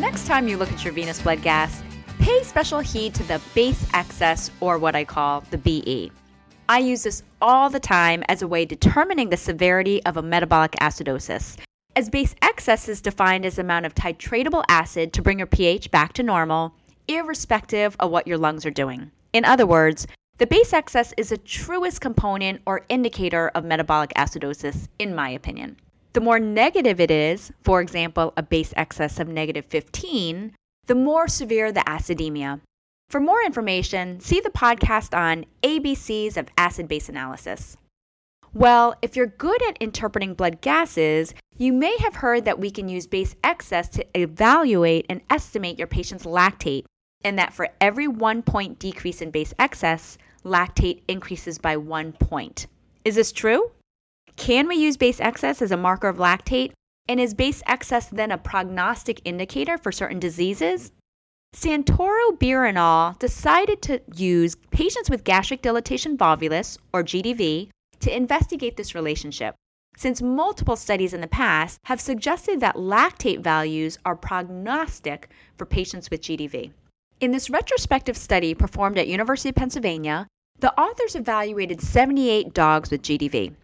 next time you look at your venous blood gas, pay special heed to the base excess, or what I call the BE. I use this all the time as a way determining the severity of a metabolic acidosis, as base excess is defined as the amount of titratable acid to bring your pH back to normal, irrespective of what your lungs are doing. In other words, the base excess is the truest component or indicator of metabolic acidosis, in my opinion. The more negative it is, for example, a base excess of negative 15, the more severe the acidemia. For more information, see the podcast on ABCs of acid base analysis. Well, if you're good at interpreting blood gases, you may have heard that we can use base excess to evaluate and estimate your patient's lactate, and that for every one point decrease in base excess, lactate increases by one point. Is this true? Can we use base excess as a marker of lactate? And is base excess then a prognostic indicator for certain diseases? Santoro Beer et al decided to use patients with gastric dilatation volvulus, or GDV, to investigate this relationship, since multiple studies in the past have suggested that lactate values are prognostic for patients with GDV. In this retrospective study performed at University of Pennsylvania, the authors evaluated 78 dogs with GDV.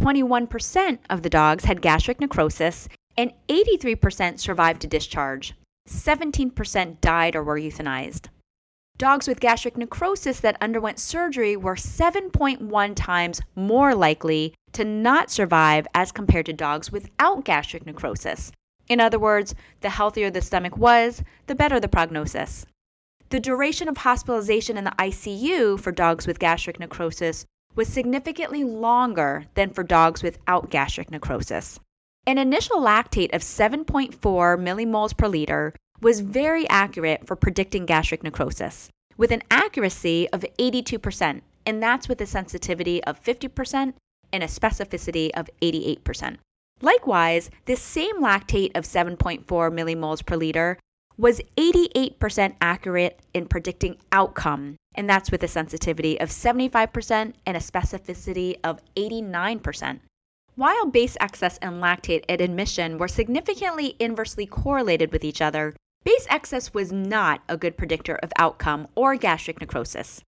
21% of the dogs had gastric necrosis and 83% survived to discharge. 17% died or were euthanized. Dogs with gastric necrosis that underwent surgery were 7.1 times more likely to not survive as compared to dogs without gastric necrosis. In other words, the healthier the stomach was, the better the prognosis. The duration of hospitalization in the ICU for dogs with gastric necrosis was significantly longer than for dogs without gastric necrosis. An initial lactate of 7.4 millimoles per liter was very accurate for predicting gastric necrosis, with an accuracy of 82%, and that's with a sensitivity of 50% and a specificity of 88%. Likewise, this same lactate of 7.4 millimoles per liter was 88% accurate in predicting outcome, and that's with a sensitivity of 75% and a specificity of 89%. While base excess and lactate at admission were significantly inversely correlated with each other, base excess was not a good predictor of outcome or gastric necrosis.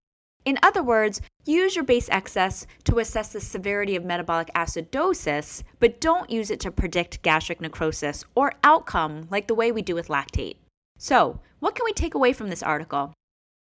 In other words, use your base excess to assess the severity of metabolic acidosis, but don't use it to predict gastric necrosis or outcome like the way we do with lactate. So, what can we take away from this article?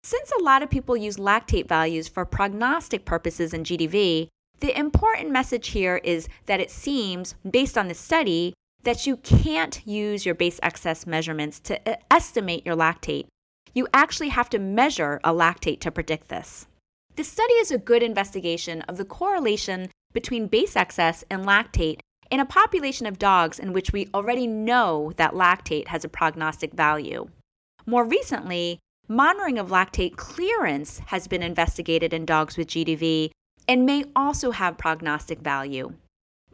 Since a lot of people use lactate values for prognostic purposes in GDV, the important message here is that it seems, based on the study, that you can't use your base excess measurements to uh, estimate your lactate. You actually have to measure a lactate to predict this. This study is a good investigation of the correlation between base excess and lactate in a population of dogs in which we already know that lactate has a prognostic value. More recently, monitoring of lactate clearance has been investigated in dogs with GDV and may also have prognostic value.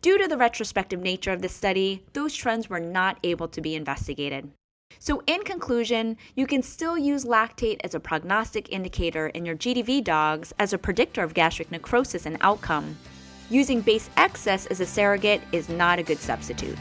Due to the retrospective nature of this study, those trends were not able to be investigated. So, in conclusion, you can still use lactate as a prognostic indicator in your GDV dogs as a predictor of gastric necrosis and outcome. Using base excess as a surrogate is not a good substitute.